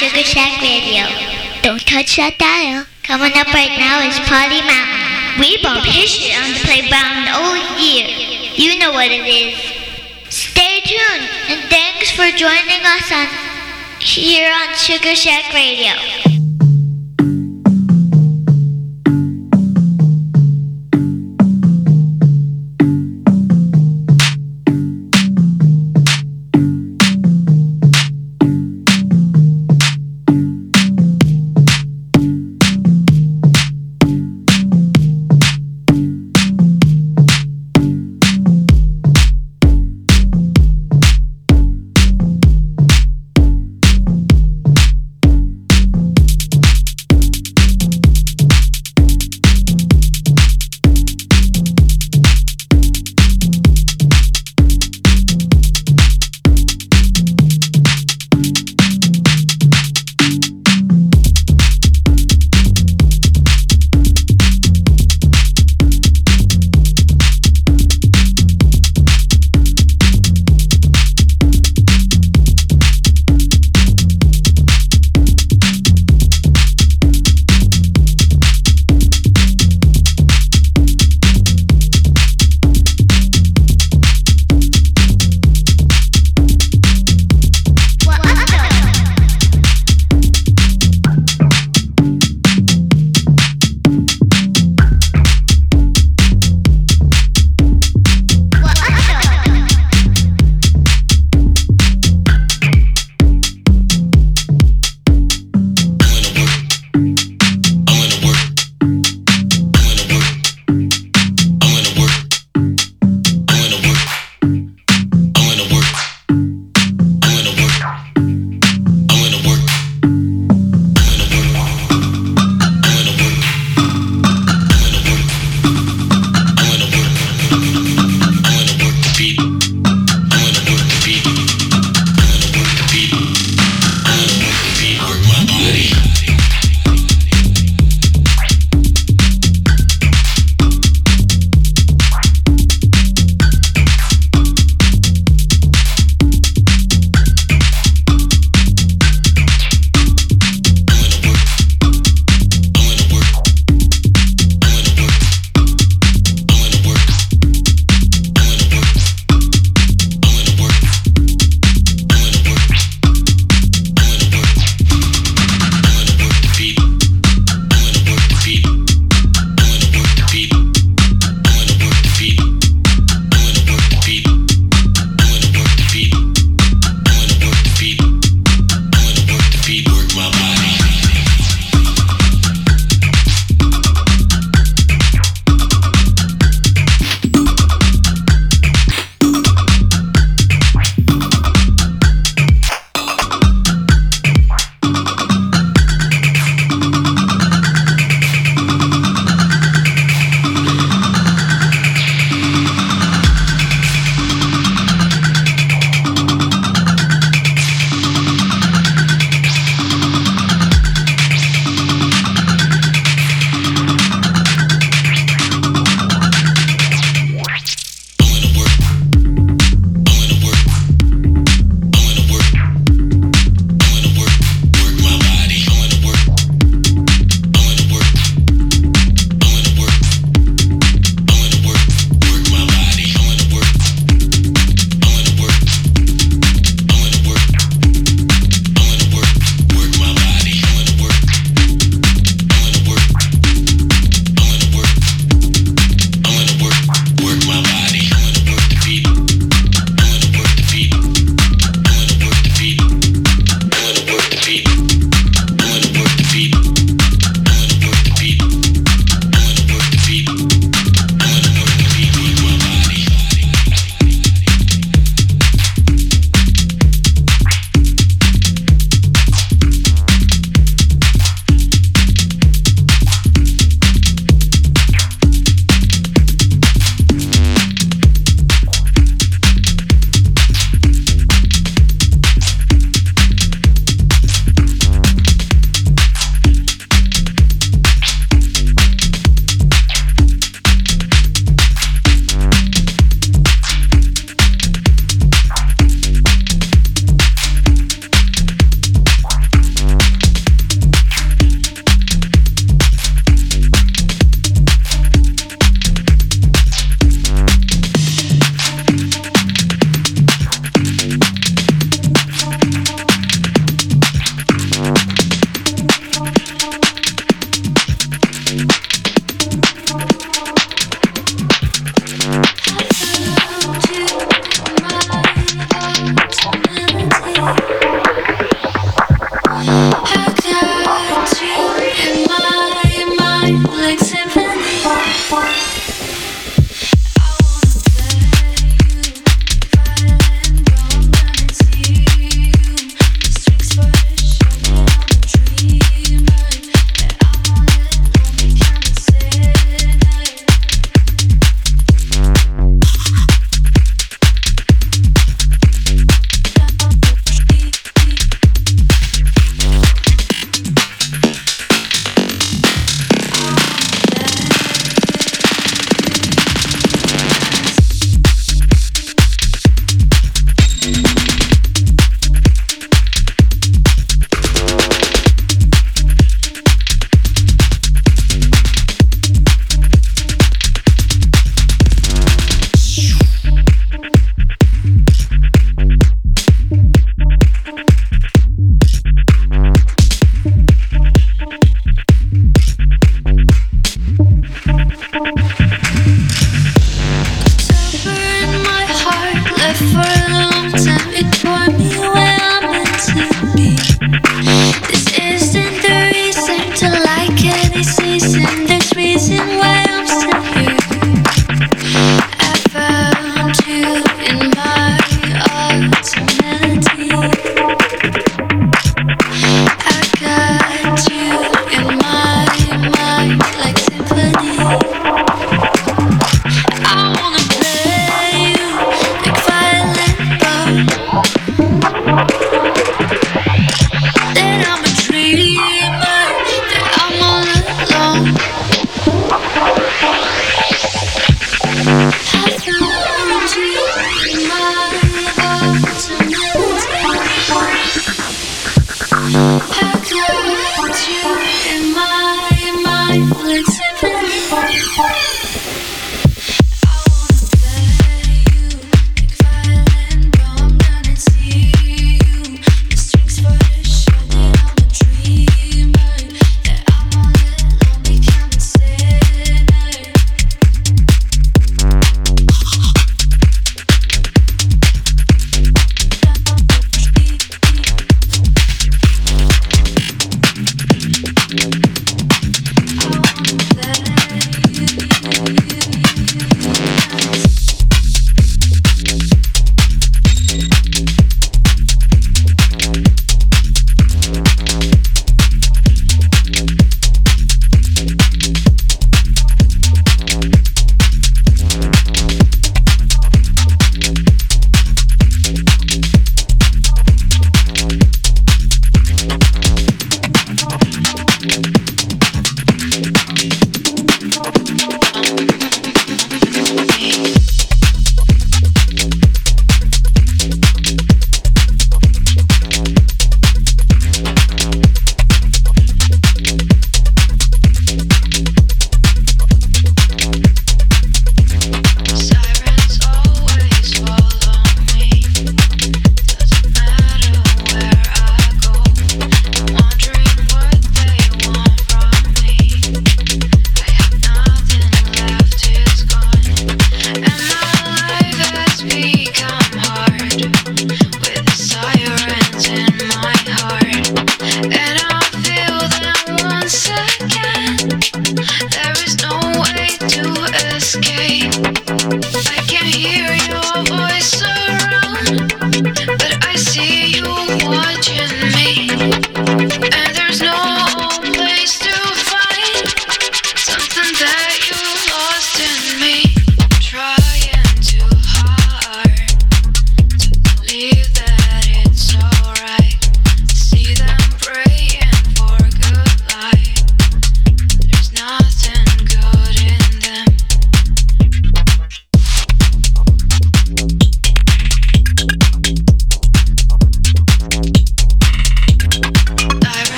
Sugar Shack Radio. Don't touch that dial. Coming up right now is Party Mountain. We bump history on the playground all year. You know what it is. Stay tuned and thanks for joining us on here on Sugar Shack Radio.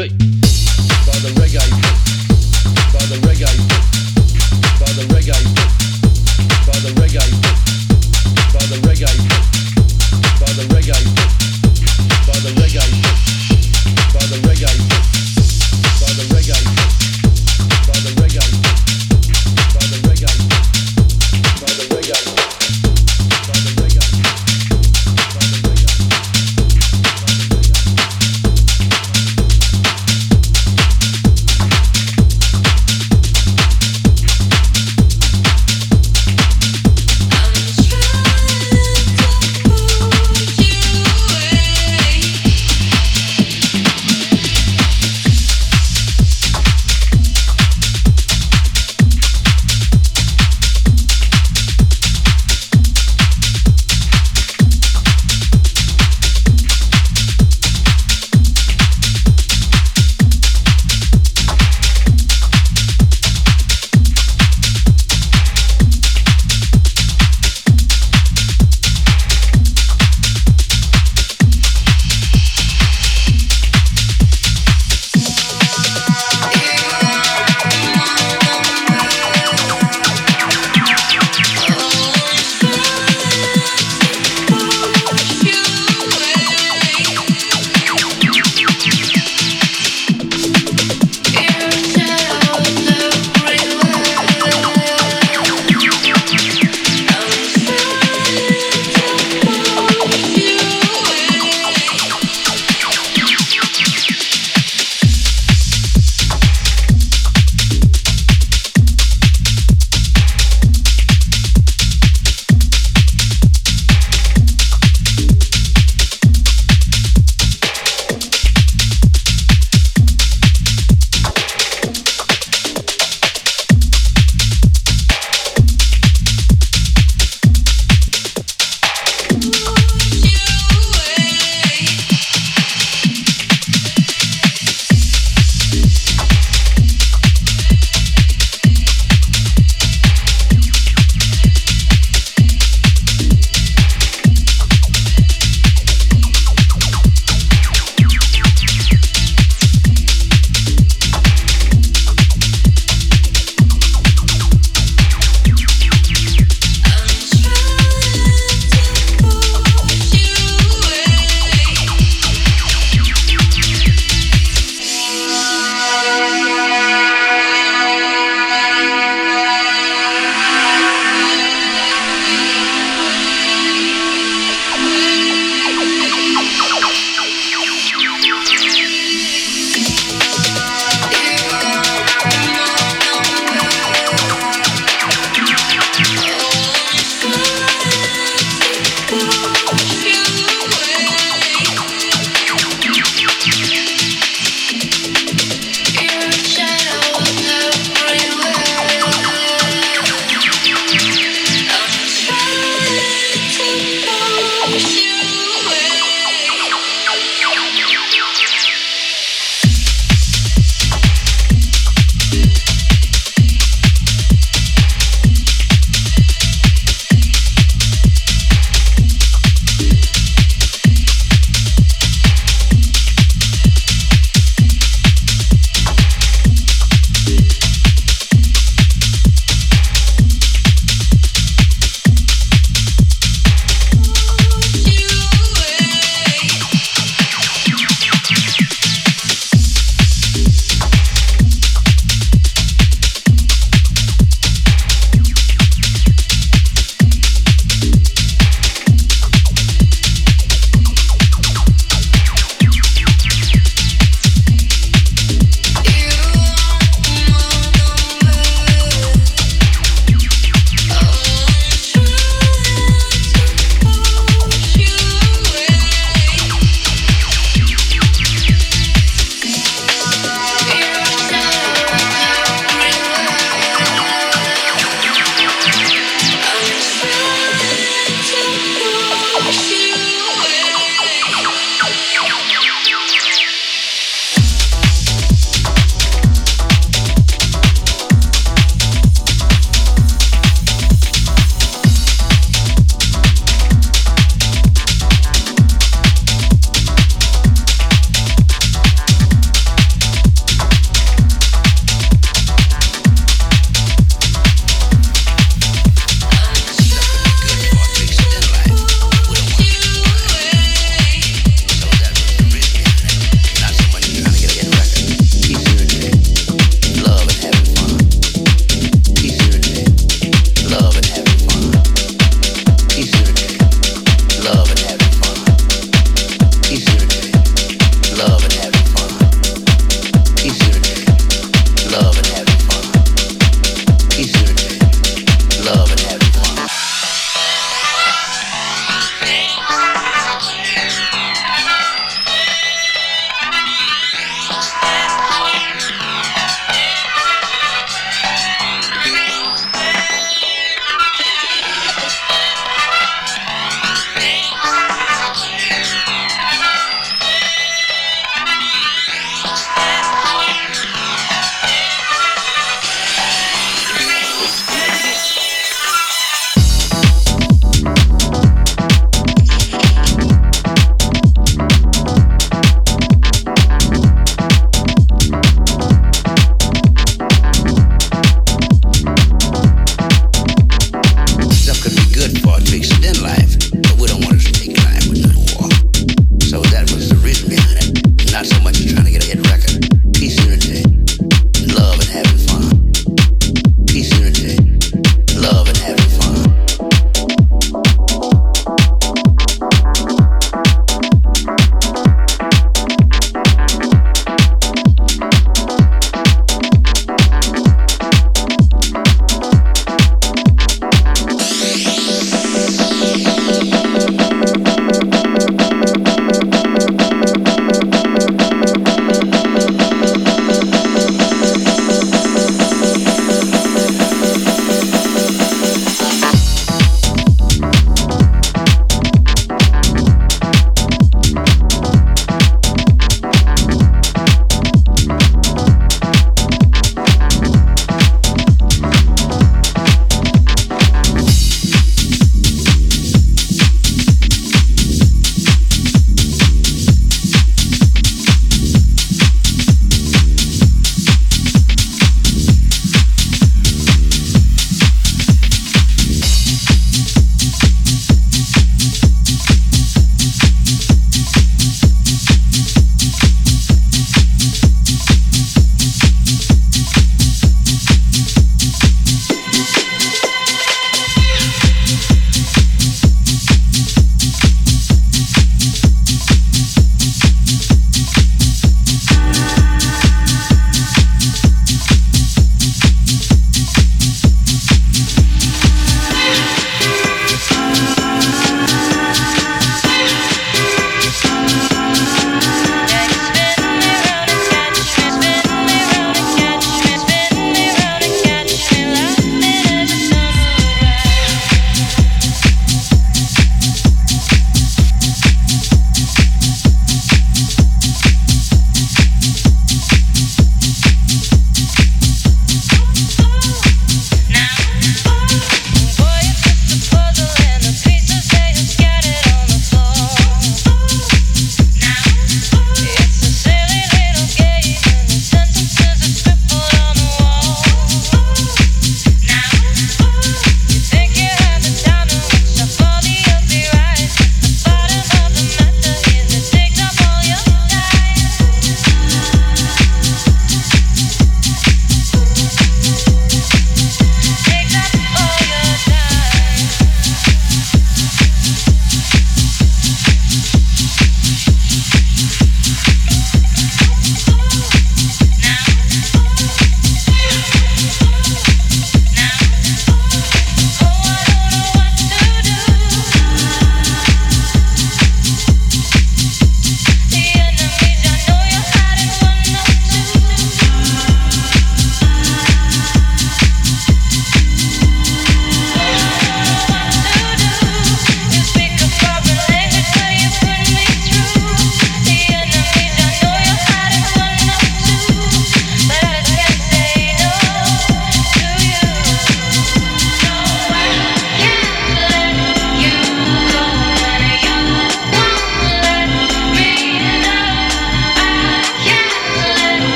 By the reggae, by the reggae.